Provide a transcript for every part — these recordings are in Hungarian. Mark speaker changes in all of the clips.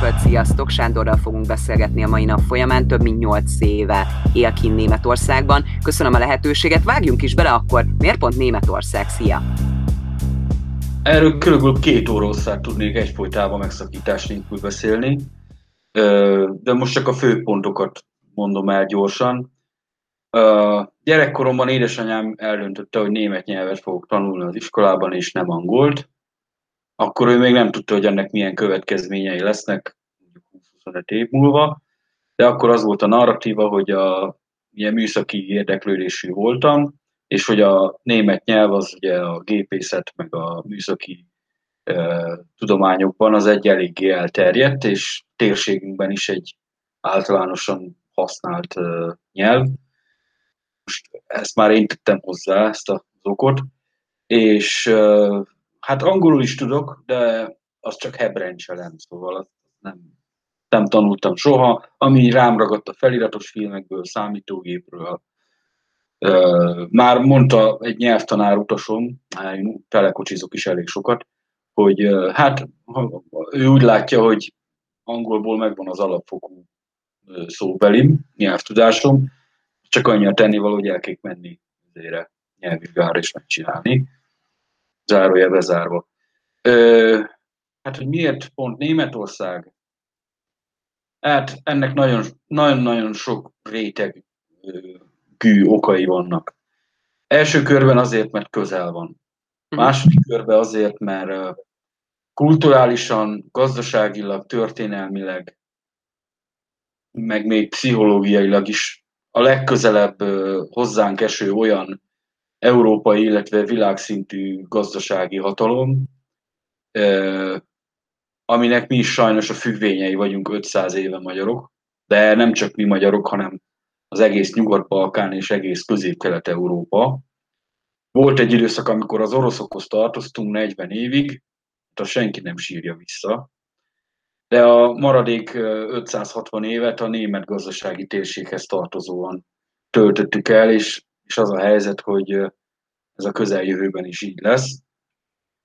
Speaker 1: külföld, sziasztok! Sándorral fogunk beszélgetni a mai nap folyamán, több mint 8 éve él kint Németországban. Köszönöm a lehetőséget, vágjunk is bele akkor, miért pont Németország? Szia!
Speaker 2: Erről körülbelül két óra tudnék egyfolytában megszakítás nélkül beszélni, de most csak a fő pontokat mondom el gyorsan. Gyerekkoromban édesanyám eldöntötte, hogy német nyelvet fogok tanulni az iskolában, és nem angolt akkor ő még nem tudta, hogy ennek milyen következményei lesznek, mondjuk 20-25 év múlva, de akkor az volt a narratíva, hogy a ilyen műszaki érdeklődésű voltam, és hogy a német nyelv az ugye a gépészet, meg a műszaki e, tudományokban az egy eléggé elterjedt, és térségünkben is egy általánosan használt e, nyelv. Most ezt már én tettem hozzá, ezt az okot, és e, Hát angolul is tudok, de az csak hebrencselem, szóval azt nem, nem tanultam soha. Ami rám ragadt a feliratos filmekből, számítógépről, már mondta egy nyelvtanár utasom, én telekocsizok is elég sokat, hogy hát ő úgy látja, hogy angolból megvan az alapfokú szóbelim, nyelvtudásom, csak annyi a tennivaló, hogy el kell menni azért nyelvvizsgára és megcsinálni zárója bezárva. Ö, hát, hogy miért pont Németország? Hát ennek nagyon-nagyon sok réteg gű okai vannak. Első körben azért, mert közel van. Mhm. Második körben azért, mert kulturálisan, gazdaságilag, történelmileg, meg még pszichológiailag is a legközelebb hozzánk eső olyan európai, illetve világszintű gazdasági hatalom, aminek mi is sajnos a függvényei vagyunk 500 éve magyarok, de nem csak mi magyarok, hanem az egész Nyugat-Balkán és egész Közép-Kelet-Európa. Volt egy időszak, amikor az oroszokhoz tartoztunk 40 évig, tehát senki nem sírja vissza, de a maradék 560 évet a német gazdasági térséghez tartozóan töltöttük el, és és az a helyzet, hogy ez a közeljövőben is így lesz.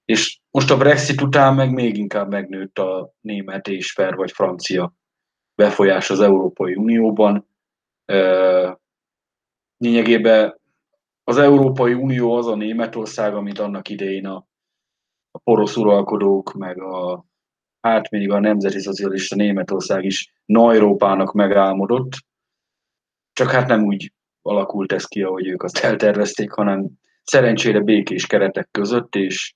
Speaker 2: És most a Brexit után meg még inkább megnőtt a német és per vagy francia befolyás az Európai Unióban. Lényegében az Európai Unió az a Németország, amit annak idején a, a porosz uralkodók, meg a hát még a nemzeti szocialista Németország is Európának megálmodott, csak hát nem úgy alakult ez ki, ahogy ők azt eltervezték, hanem szerencsére békés keretek között, és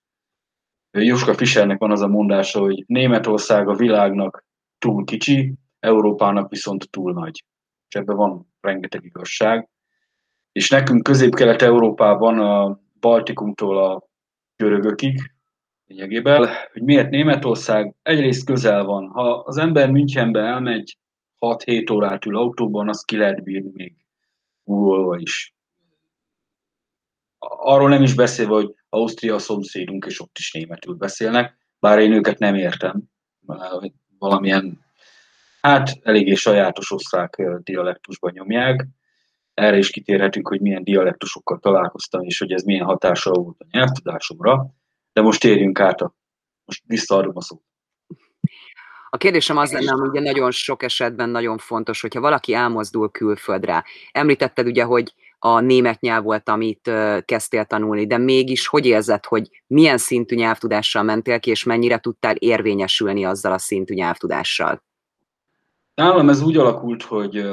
Speaker 2: Juska Fischernek van az a mondása, hogy Németország a világnak túl kicsi, Európának viszont túl nagy. És ebben van rengeteg igazság. És nekünk közép-kelet-európában a Baltikumtól a görögökig, lényegében, hogy miért Németország egyrészt közel van. Ha az ember Münchenbe elmegy, 6-7 órát ül autóban, azt ki lehet bírni még Google is. Arról nem is beszélve, hogy Ausztria a szomszédunk, és ott is németül beszélnek, bár én őket nem értem, valamilyen, hát eléggé sajátos osztrák dialektusban nyomják. Erre is kitérhetünk, hogy milyen dialektusokkal találkoztam, és hogy ez milyen hatással volt a nyelvtudásomra. De most térjünk át, a, most visszaadom a szót.
Speaker 1: A kérdésem az lenne, hogy ugye nagyon sok esetben nagyon fontos, hogyha valaki elmozdul külföldre. Említetted ugye, hogy a német nyelv volt, amit kezdtél tanulni, de mégis hogy érzed, hogy milyen szintű nyelvtudással mentél ki, és mennyire tudtál érvényesülni azzal a szintű nyelvtudással?
Speaker 2: Nálam ez úgy alakult, hogy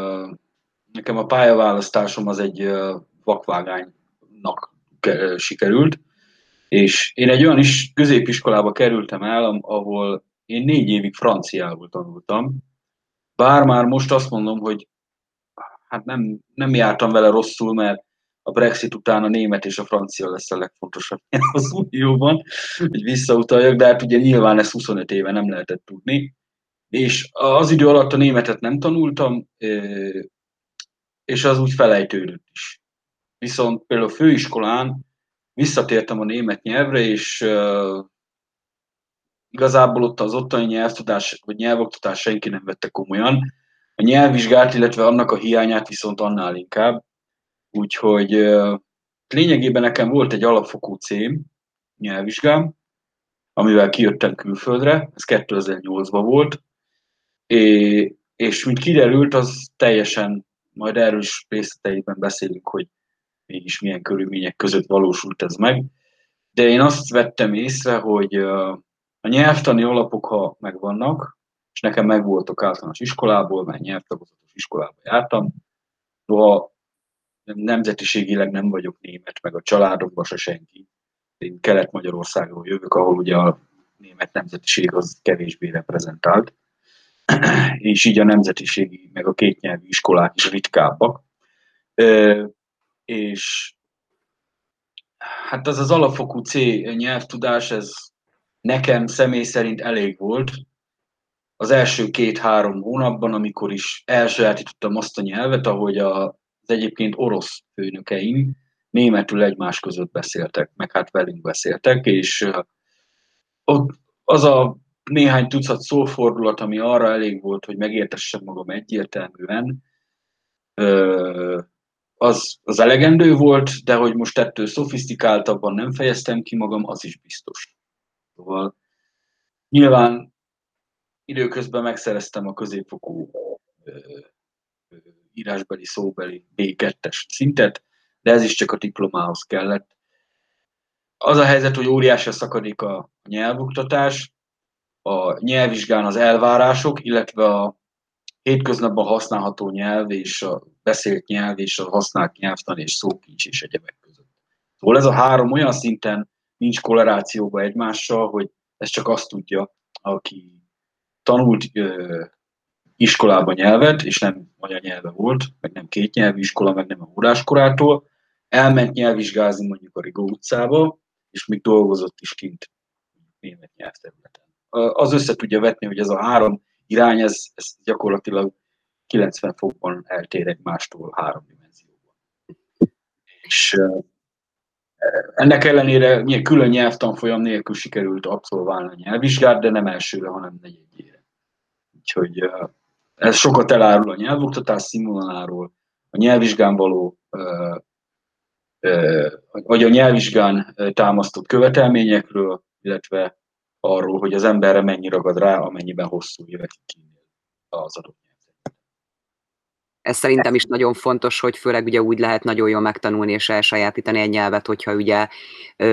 Speaker 2: nekem a pályaválasztásom az egy vakvágánynak sikerült, és én egy olyan is középiskolába kerültem el, ahol én négy évig franciául tanultam, bár már most azt mondom, hogy hát nem, nem jártam vele rosszul, mert a Brexit után a német és a francia lesz a legfontosabb az unióban, hogy visszautaljak, de hát ugye nyilván ezt 25 éve nem lehetett tudni. És az idő alatt a németet nem tanultam, és az úgy felejtődött is. Viszont például a főiskolán visszatértem a német nyelvre, és igazából ott az ottani nyelvtudás, vagy nyelvoktatás senki nem vette komolyan. A nyelvvizsgát, illetve annak a hiányát viszont annál inkább. Úgyhogy lényegében nekem volt egy alapfokú cím, nyelvvizsgám, amivel kijöttem külföldre, ez 2008-ban volt, É, és mint kiderült, az teljesen, majd erről is részleteiben beszélünk, hogy mégis milyen körülmények között valósult ez meg. De én azt vettem észre, hogy a nyelvtani alapok, ha megvannak, és nekem megvoltak általános iskolából, mert nyelvtagozatos iskolába jártam, noha nemzetiségileg nem vagyok német, meg a családomban se senki. Én Kelet-Magyarországról jövök, ahol ugye a német nemzetiség az kevésbé reprezentált, és így a nemzetiségi, meg a kétnyelvű iskolák is ritkábbak. És hát az az alapfokú C nyelvtudás, ez nekem személy szerint elég volt. Az első két-három hónapban, amikor is elsajátítottam azt a nyelvet, ahogy az egyébként orosz főnökeim németül egymás között beszéltek, meg hát velünk beszéltek, és ott az a néhány tucat szófordulat, ami arra elég volt, hogy megértessem magam egyértelműen, az, az elegendő volt, de hogy most ettől szofisztikáltabban nem fejeztem ki magam, az is biztos. Szóval nyilván időközben megszereztem a középfokú írásbeli, szóbeli B2-es szintet, de ez is csak a diplomához kellett. Az a helyzet, hogy óriási szakadék a nyelvoktatás, a nyelvvizsgán az elvárások, illetve a hétköznapban használható nyelv és a beszélt nyelv és a használt nyelvtan és szókincs és egyebek között. Szóval ez a három olyan szinten nincs kollerációba egymással, hogy ez csak azt tudja, aki tanult ö, iskolában nyelvet, és nem anyanyelve volt, meg nem két nyelvű iskola, meg nem a óráskorától, elment nyelvvizsgázni mondjuk a Rigó utcába, és még dolgozott is kint német nyelvterületen. Az össze tudja vetni, hogy ez a három irány, ez, ez gyakorlatilag 90 fokban eltér egymástól három dimenzióban. És ennek ellenére külön nyelvtanfolyam nélkül sikerült abszolválni a nyelvvizsgát, de nem elsőre, hanem negyedjére. Úgyhogy ez sokat elárul a nyelvoktatás színvonaláról, a nyelvvizsgán való, vagy a nyelvvizsgán támasztott követelményekről, illetve arról, hogy az emberre mennyi ragad rá, amennyiben hosszú évekig kínél az adott
Speaker 1: ez szerintem is nagyon fontos, hogy főleg ugye úgy lehet nagyon jól megtanulni és elsajátítani egy nyelvet, hogyha ugye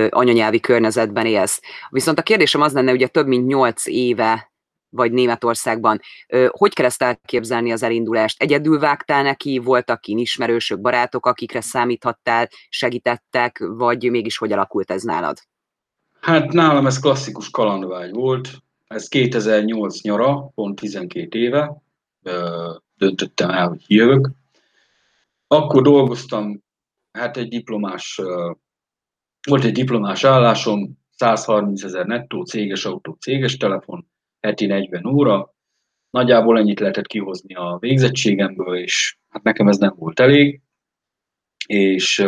Speaker 1: anyanyelvi környezetben élsz. Viszont a kérdésem az lenne, ugye több mint nyolc éve vagy Németországban. Hogy kell ezt elképzelni az elindulást? Egyedül vágtál neki, voltak ismerősök, barátok, akikre számíthattál, segítettek, vagy mégis hogy alakult ez nálad?
Speaker 2: Hát nálam ez klasszikus kalandvágy volt. Ez 2008 nyara, pont 12 éve döntöttem el, hogy jövök. Akkor dolgoztam, hát egy diplomás, volt egy diplomás állásom, 130 ezer nettó, céges autó, céges telefon, heti 40 óra. Nagyjából ennyit lehetett kihozni a végzettségemből, és hát nekem ez nem volt elég. És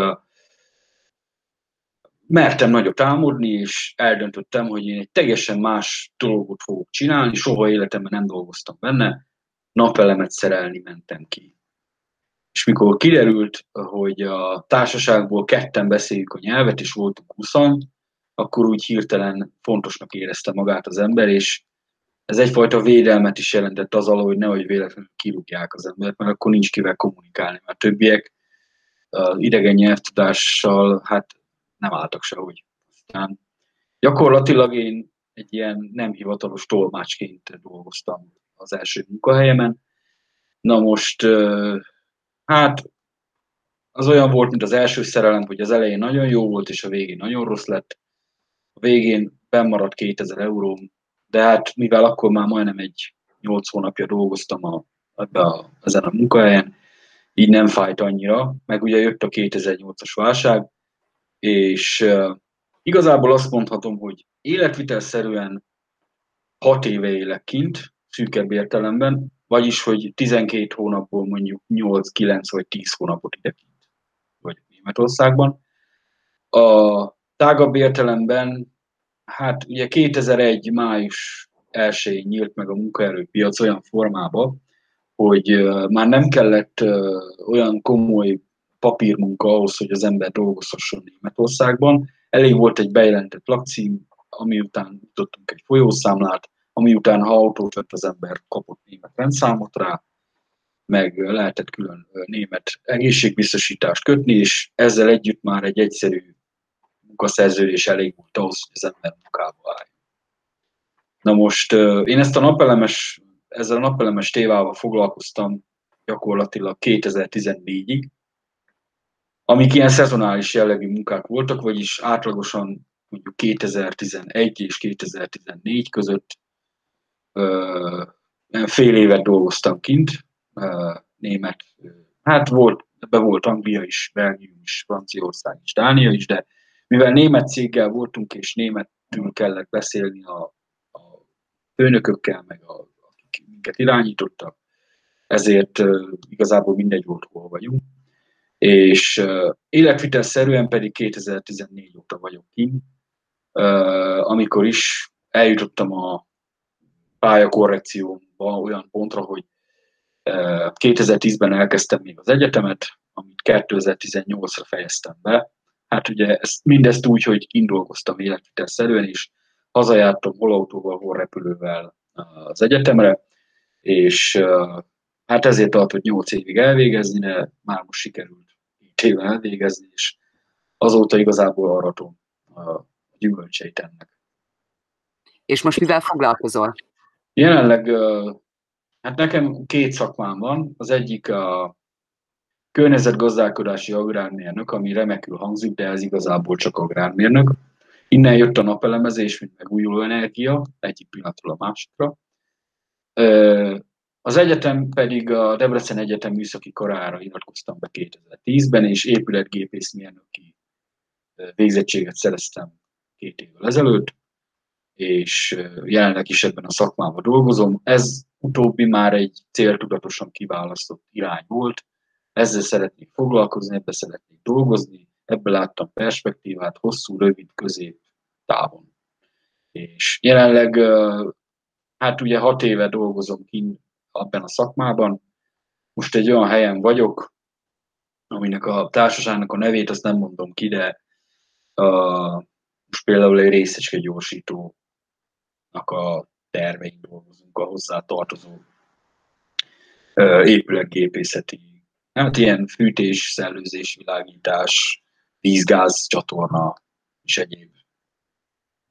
Speaker 2: mertem nagyot álmodni, és eldöntöttem, hogy én egy teljesen más dolgot fogok csinálni, soha életemben nem dolgoztam benne, napelemet szerelni mentem ki. És mikor kiderült, hogy a társaságból ketten beszéljük a nyelvet, és voltunk huszan, akkor úgy hirtelen fontosnak érezte magát az ember, és ez egyfajta védelmet is jelentett az alól, hogy nehogy véletlenül kirúgják az embert, mert akkor nincs kivel kommunikálni, mert többiek idegen nyelvtudással hát nem álltak sehogy. Aztán gyakorlatilag én egy ilyen nem hivatalos tolmácsként dolgoztam az első munkahelyemen. Na most, hát az olyan volt, mint az első szerelem, hogy az elején nagyon jó volt, és a végén nagyon rossz lett. A végén bennmaradt 2000 euróm, de hát mivel akkor már majdnem egy 8 hónapja dolgoztam a, ebbe a, ezen a munkahelyen, így nem fájt annyira, meg ugye jött a 2008-as válság, és uh, igazából azt mondhatom, hogy életvitelszerűen 6 éve élek kint, szűkebb értelemben, vagyis, hogy 12 hónapból mondjuk 8, 9 vagy 10 hónapot idekint vagy Németországban. A tágabb értelemben, hát ugye 2001. május 1 nyílt meg a munkaerőpiac olyan formába, hogy már nem kellett olyan komoly papírmunka ahhoz, hogy az ember dolgozhasson Németországban. Elég volt egy bejelentett lakcím, ami után jutottunk egy folyószámlát, ami után, ha autót vett az ember, kapott német rendszámot rá, meg lehetett külön német egészségbiztosítást kötni, és ezzel együtt már egy egyszerű munkaszerződés elég volt ahhoz, hogy az ember munkába álljon. Na most én ezt a napelemes, ezzel a napelemes tévával foglalkoztam gyakorlatilag 2014-ig, amik ilyen szezonális jellegű munkák voltak, vagyis átlagosan mondjuk 2011 és 2014 között fél évet dolgoztam kint, német, hát volt, be volt Anglia is, Belgium is, Franciaország is, Dánia is, de mivel német céggel voltunk, és németül kellett beszélni a, a főnökökkel, meg a, akik minket irányítottak, ezért uh, igazából mindegy volt, hol vagyunk. És uh, életvitelszerűen pedig 2014 óta vagyok kint, uh, amikor is eljutottam a pályakorrekciómba olyan pontra, hogy 2010-ben elkezdtem még az egyetemet, amit 2018-ra fejeztem be. Hát ugye ezt, mindezt úgy, hogy indolgoztam életvitelszerűen is, hazajártam hol autóval, hol repülővel az egyetemre, és hát ezért tartott 8 évig elvégezni, de már most sikerült 7 éve elvégezni, és azóta igazából aratom a gyümölcseit ennek.
Speaker 1: És most mivel foglalkozol?
Speaker 2: Jelenleg Hát nekem két szakmám van. Az egyik a környezetgazdálkodási agrármérnök, ami remekül hangzik, de ez igazából csak agrármérnök. Innen jött a napelemezés, mint megújuló energia, egyik pillanatról a másikra. Az egyetem pedig a Debrecen Egyetem műszaki karára iratkoztam be 2010-ben, és épületgépészmérnöki végzettséget szereztem két évvel ezelőtt és jelenleg is ebben a szakmában dolgozom. Ez utóbbi már egy céltudatosan kiválasztott irány volt, ezzel szeretnék foglalkozni, ebbe szeretnék dolgozni, ebből láttam perspektívát hosszú, rövid, közép távon. És jelenleg, hát ugye hat éve dolgozom kint abban a szakmában, most egy olyan helyen vagyok, aminek a társaságnak a nevét azt nem mondom ki, de a, most például egy részecske gyorsító a tervein dolgozunk, a hozzá tartozó épületgépészeti, hát ilyen fűtés, szellőzés, világítás, vízgáz csatorna és egyéb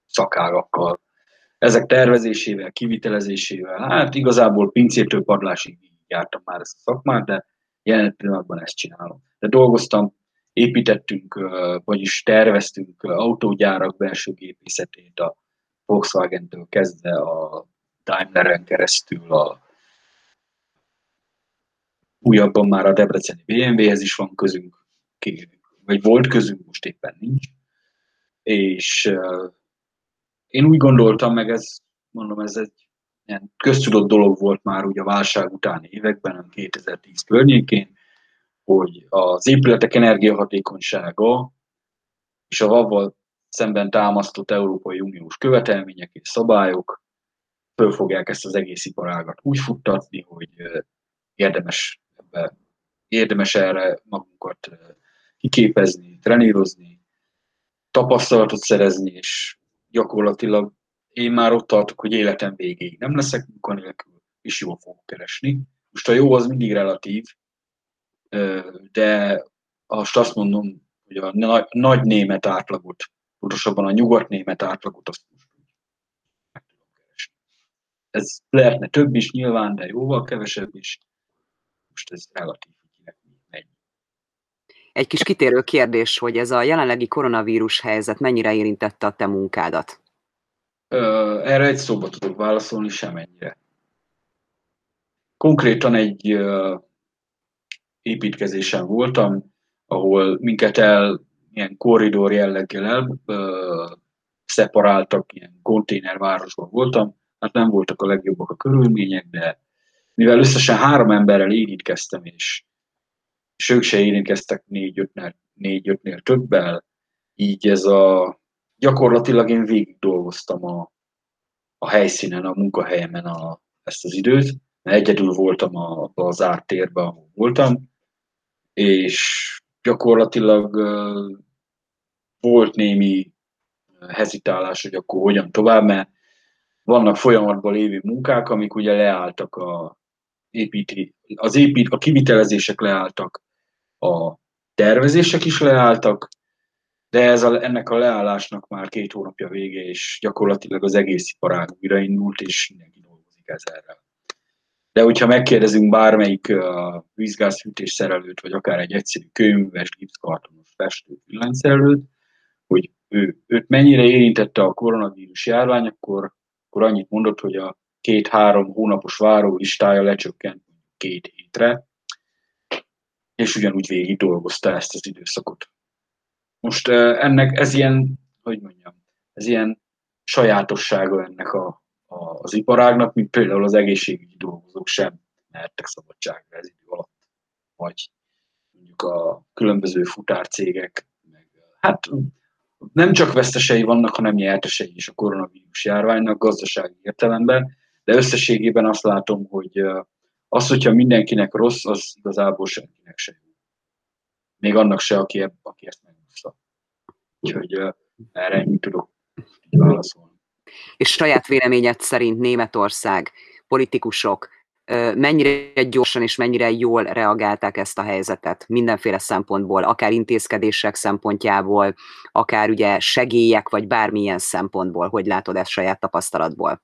Speaker 2: szakágakkal. Ezek tervezésével, kivitelezésével, hát igazából pincétől padlásig jártam már ezt a szakmát, de jelen pillanatban ezt csinálom. De dolgoztam, építettünk, vagyis terveztünk autógyárak belső gépészetét, a Volkswagen-től kezdve a Daimleren keresztül a újabban már a Debreceni BMW-hez is van közünk, vagy volt közünk, most éppen nincs. És én úgy gondoltam, meg ez, mondom, ez egy ilyen köztudott dolog volt már ugye a válság utáni években, 2010 környékén, hogy az épületek energiahatékonysága és a avval szemben támasztott Európai Uniós követelmények és szabályok föl fogják ezt az egész iparágat úgy futtatni, hogy érdemes, ebbe, érdemes erre magunkat kiképezni, trenírozni, tapasztalatot szerezni, és gyakorlatilag én már ott tartok, hogy életem végéig nem leszek munkanélkül, és jól fogok keresni. Most a jó az mindig relatív, de most azt mondom, hogy a nagy német átlagot pontosabban a nyugat-német átlagot azt meg tudom keresni. Ez lehetne több is nyilván, de jóval kevesebb is. Most ez relatív.
Speaker 1: Egy kis kitérő kérdés, hogy ez a jelenlegi koronavírus helyzet mennyire érintette a te munkádat?
Speaker 2: Erre egy szóba tudok válaszolni, semennyire. Konkrétan egy építkezésen voltam, ahol minket el ilyen korridor jelleggel el, ö, szeparáltak, ilyen konténervárosban voltam, hát nem voltak a legjobbak a körülmények, de mivel összesen három emberrel érintkeztem, és, és ők se érintkeztek négy-ötnél, négy-ötnél többel, így ez a gyakorlatilag én végig dolgoztam a, a helyszínen, a munkahelyemen a, ezt az időt, mert egyedül voltam a, a zárt térben, ahol voltam, és gyakorlatilag volt némi hezitálás, hogy akkor hogyan tovább, mert vannak folyamatban lévő munkák, amik ugye leálltak a építi, az épít, a kivitelezések leálltak, a tervezések is leálltak, de ez a, ennek a leállásnak már két hónapja vége, és gyakorlatilag az egész iparág újraindult, és mindenki dolgozik ezzel. De hogyha megkérdezünk bármelyik uh, vízgázfűtés szerelőt, vagy akár egy egyszerű kőműves, gipszkartonos festő villanyszerelőt, hogy ő, őt mennyire érintette a koronavírus járvány, akkor, akkor annyit mondott, hogy a két-három hónapos várólistája lecsökkent két hétre, és ugyanúgy végig dolgozta ezt az időszakot. Most ennek ez ilyen, hogy mondjam, ez ilyen sajátossága ennek a, az iparágnak, mint például az egészségügyi dolgozók sem mehettek szabadságra ez idő alatt, vagy mondjuk a különböző futárcégek, meg, hát nem csak vesztesei vannak, hanem nyertesei is a koronavírus járványnak gazdasági értelemben, de összességében azt látom, hogy az, hogyha mindenkinek rossz, az igazából senkinek se jó. Még annak se, aki, ebb, aki ezt megúszta. Úgyhogy erre ennyit tudok válaszolni.
Speaker 1: És saját véleményed szerint Németország, politikusok mennyire gyorsan és mennyire jól reagálták ezt a helyzetet mindenféle szempontból, akár intézkedések szempontjából, akár ugye segélyek, vagy bármilyen szempontból, hogy látod ezt saját tapasztalatból?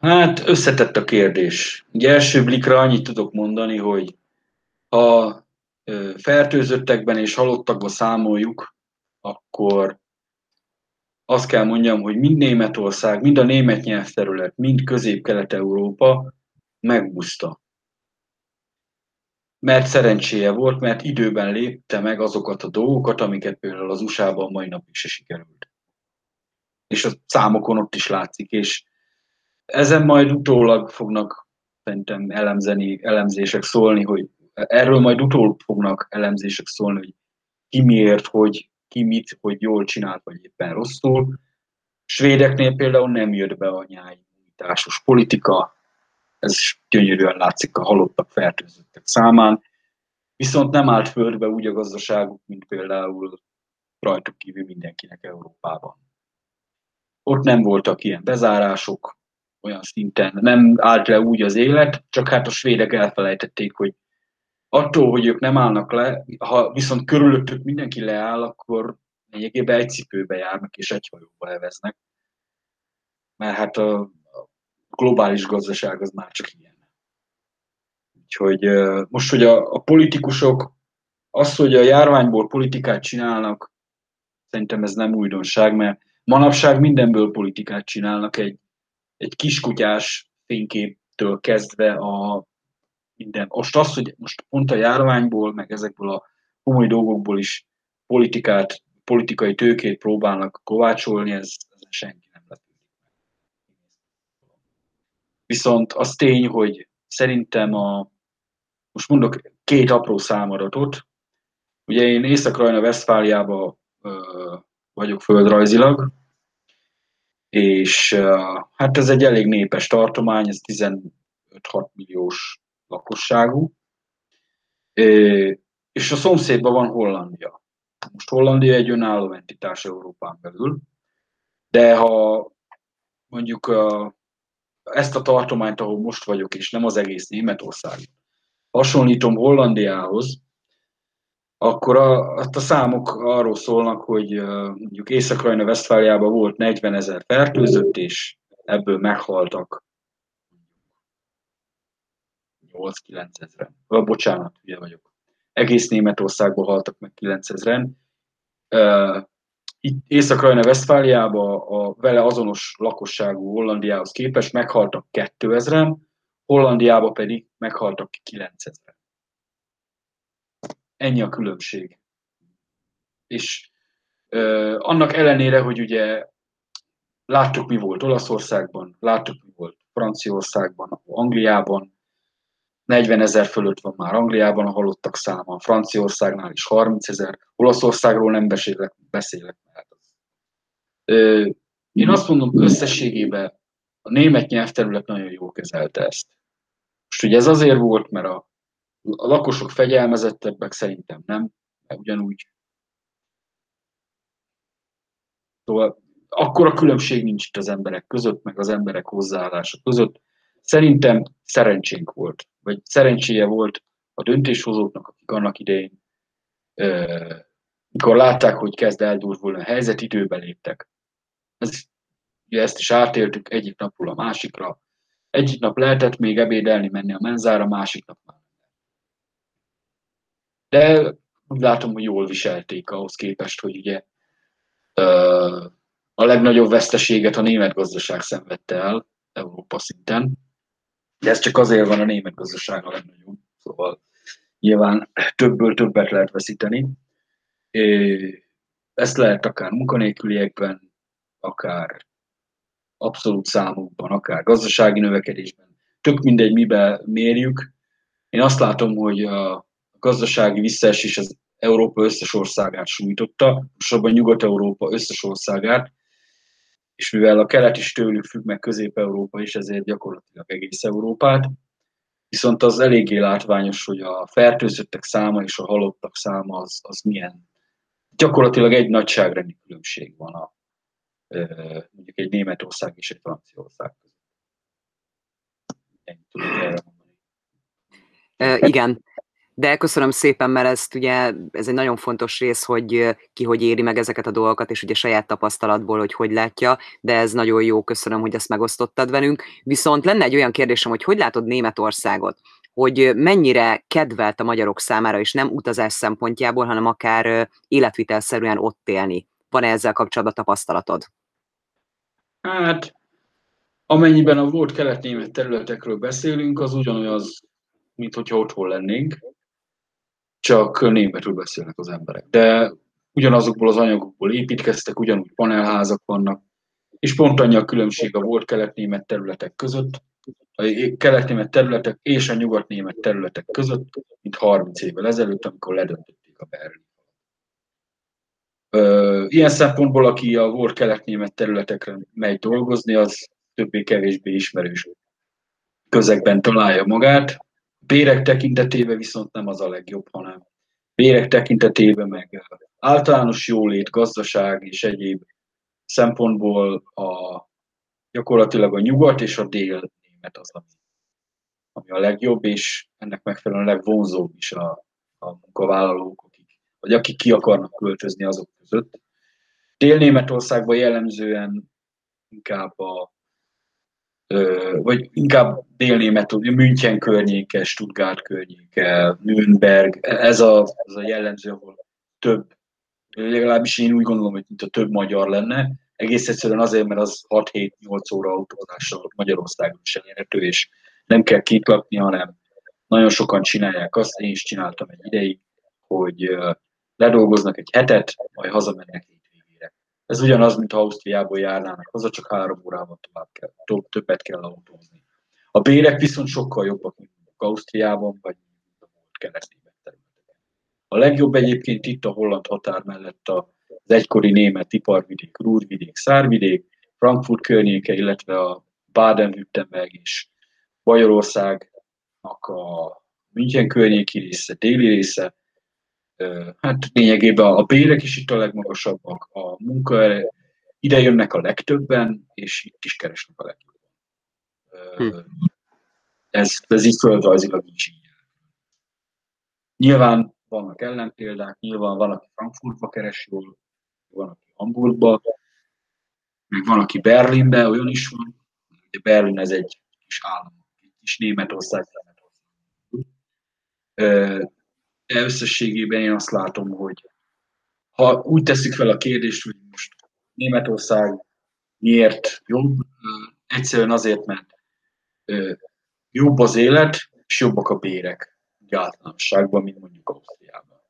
Speaker 2: Hát összetett a kérdés. Ugye első blikra annyit tudok mondani, hogy ha fertőzöttekben és halottakban számoljuk, akkor azt kell mondjam, hogy mind Németország, mind a német nyelvterület, mind Közép-Kelet-Európa megbuszta. Mert szerencséje volt, mert időben lépte meg azokat a dolgokat, amiket például az USA-ban mai napig se sikerült. És a számokon ott is látszik, és ezen majd utólag fognak szerintem elemzeni, elemzések szólni, hogy erről majd utólag fognak elemzések szólni, hogy ki miért, hogy ki mit, hogy jól csinált, vagy éppen rosszul. Svédeknél például nem jött be a nyájújításos politika, ez gyönyörűen látszik a halottak, fertőzöttek számán, viszont nem állt földbe úgy a gazdaságuk, mint például rajtuk kívül mindenkinek Európában. Ott nem voltak ilyen bezárások, olyan szinten nem állt le úgy az élet, csak hát a svédek elfelejtették, hogy attól, hogy ők nem állnak le, ha viszont körülöttük mindenki leáll, akkor lényegében egy cipőbe járnak és egy hajóba leveznek. Mert hát a globális gazdaság az már csak ilyen. Úgyhogy most, hogy a, a politikusok az, hogy a járványból politikát csinálnak, szerintem ez nem újdonság, mert manapság mindenből politikát csinálnak egy egy kiskutyás fényképtől kezdve a minden. Most az, hogy most pont a járványból, meg ezekből a komoly dolgokból is politikát, politikai tőkét próbálnak kovácsolni, ez, ez senki nem lepődik Viszont az tény, hogy szerintem a, most mondok két apró számadatot, ugye én Észak-Rajna Vesztfáliába vagyok földrajzilag, és hát ez egy elég népes tartomány, ez 15-6 milliós lakosságú, és a szomszédban van Hollandia. Most Hollandia egy önálló entitás Európán belül, de ha mondjuk ezt a tartományt, ahol most vagyok, és nem az egész Németország, hasonlítom Hollandiához, akkor a, a számok arról szólnak, hogy mondjuk Észak-Rajna Vesztfáliában volt 40 ezer fertőzött, és ebből meghaltak 8-9 ezeren. Oh, bocsánat, ugye vagyok. Egész Németországban haltak meg 9 ezeren. Itt Észak-Rajna Vesztfáliában a vele azonos lakosságú Hollandiához képest meghaltak 2000-en, Hollandiában pedig meghaltak 9000 Ennyi a különbség. És ö, annak ellenére, hogy ugye láttuk, mi volt Olaszországban, láttuk, mi volt Franciaországban, Angliában, 40 ezer fölött van már Angliában a halottak száma, Franciaországnál is 30 ezer, Olaszországról nem beszélek, beszélek mert én azt mondom, összességében a német nyelvterület nagyon jól kezelte ezt. Most ugye ez azért volt, mert a a lakosok fegyelmezettebbek szerintem nem, mert ugyanúgy Szóval akkor a különbség nincs itt az emberek között, meg az emberek hozzáállása között. Szerintem szerencsénk volt, vagy szerencséje volt a döntéshozóknak, akik annak idején, mikor látták, hogy kezd eldurvulni a helyzet, időbe léptek. Ez, ugye ezt is átéltük egyik napról a másikra. Egyik nap lehetett még ebédelni, menni a menzára, másik nap már. De úgy látom, hogy jól viselték ahhoz képest, hogy ugye a legnagyobb veszteséget a német gazdaság szenvedte el Európa szinten. De ez csak azért van a német gazdaság a legnagyobb. Szóval nyilván többből többet lehet veszíteni. Ezt lehet akár munkanélküliekben, akár abszolút számokban, akár gazdasági növekedésben. Tök mindegy, miben mérjük. Én azt látom, hogy a gazdasági visszaesés az Európa összes országát sújtotta, pontosabban Nyugat-Európa összes országát, és mivel a kelet is tőlük függ meg Közép-Európa is, ezért gyakorlatilag egész Európát. Viszont az eléggé látványos, hogy a fertőzöttek száma és a halottak száma az, az milyen. Gyakorlatilag egy nagyságrendi különbség van a, mondjuk egy Németország és egy Franciaország között.
Speaker 1: Igen, de köszönöm szépen, mert ezt ugye, ez egy nagyon fontos rész, hogy ki hogy éri meg ezeket a dolgokat, és ugye saját tapasztalatból, hogy hogy látja, de ez nagyon jó, köszönöm, hogy ezt megosztottad velünk. Viszont lenne egy olyan kérdésem, hogy hogy látod Németországot? hogy mennyire kedvelt a magyarok számára, és nem utazás szempontjából, hanem akár életvitelszerűen ott élni. Van-e ezzel kapcsolatban tapasztalatod?
Speaker 2: Hát, amennyiben a volt kelet-német területekről beszélünk, az ugyanolyan, mint hogyha otthon lennénk csak németül beszélnek az emberek. De ugyanazokból az anyagokból építkeztek, ugyanúgy panelházak vannak, és pont annyi a különbség a volt kelet-német területek között, a kelet-német területek és a nyugat-német területek között, mint 30 évvel ezelőtt, amikor ledöntötték a Berlin. Ilyen szempontból, aki a volt kelet-német területekre megy dolgozni, az többé-kevésbé ismerős közegben találja magát, Bérek tekintetében viszont nem az a legjobb, hanem bérek tekintetében meg általános jólét, gazdaság és egyéb szempontból a, gyakorlatilag a nyugat és a dél német az, ami, ami a legjobb, és ennek megfelelően a legvonzóbb is a, a munkavállalók, akik, vagy akik ki akarnak költözni azok között. Dél-Németországban jellemzően inkább a vagy inkább délnémet, München környéke, Stuttgart környéke, Nürnberg, ez a, ez a jellemző, ahol több, legalábbis én úgy gondolom, hogy mint a több magyar lenne, egész egyszerűen azért, mert az 6-7-8 óra autózással Magyarországon sem érhető, és nem kell kitlapni, hanem nagyon sokan csinálják azt, én is csináltam egy ideig, hogy ledolgoznak egy hetet, majd hazamennek ez ugyanaz, mint ha Ausztriából járnának haza, csak három órával tovább kell, többet kell autózni. A bérek viszont sokkal jobbak, mint Ausztriában, vagy keresztében területeken. A legjobb egyébként itt a holland határ mellett az egykori német iparvidék, Rúrvidék, Szárvidék, Frankfurt környéke, illetve a Baden-Württemberg és Bajorországnak a München környéki része, déli része, hát lényegében a bérek is itt a legmagasabbak, a munka ide jönnek a legtöbben, és itt is keresnek a legjobban. Hm. Ez, ez így földrajzilag is így. Nyilván vannak ellenpéldák, nyilván van, aki Frankfurtba keres jól, van, aki Hamburgba, meg van, aki Berlinbe, olyan is van. Ugye Berlin ez egy kis állam, egy kis Németország, Németország de összességében én azt látom, hogy ha úgy teszik fel a kérdést, hogy most Németország miért jobb, egyszerűen azért, mert jobb az élet, és jobbak a bérek általánosságban, mint mondjuk Ausztriában.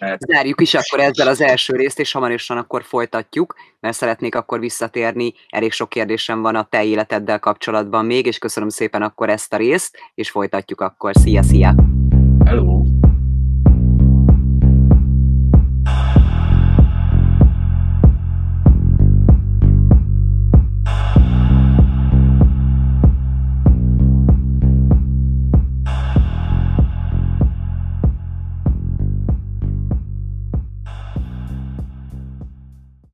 Speaker 1: Mert... Zárjuk is akkor ezzel az első részt, és hamarosan akkor folytatjuk, mert szeretnék akkor visszatérni. Elég sok kérdésem van a te életeddel kapcsolatban még, és köszönöm szépen akkor ezt a részt, és folytatjuk akkor. Szia, szia!
Speaker 2: Hello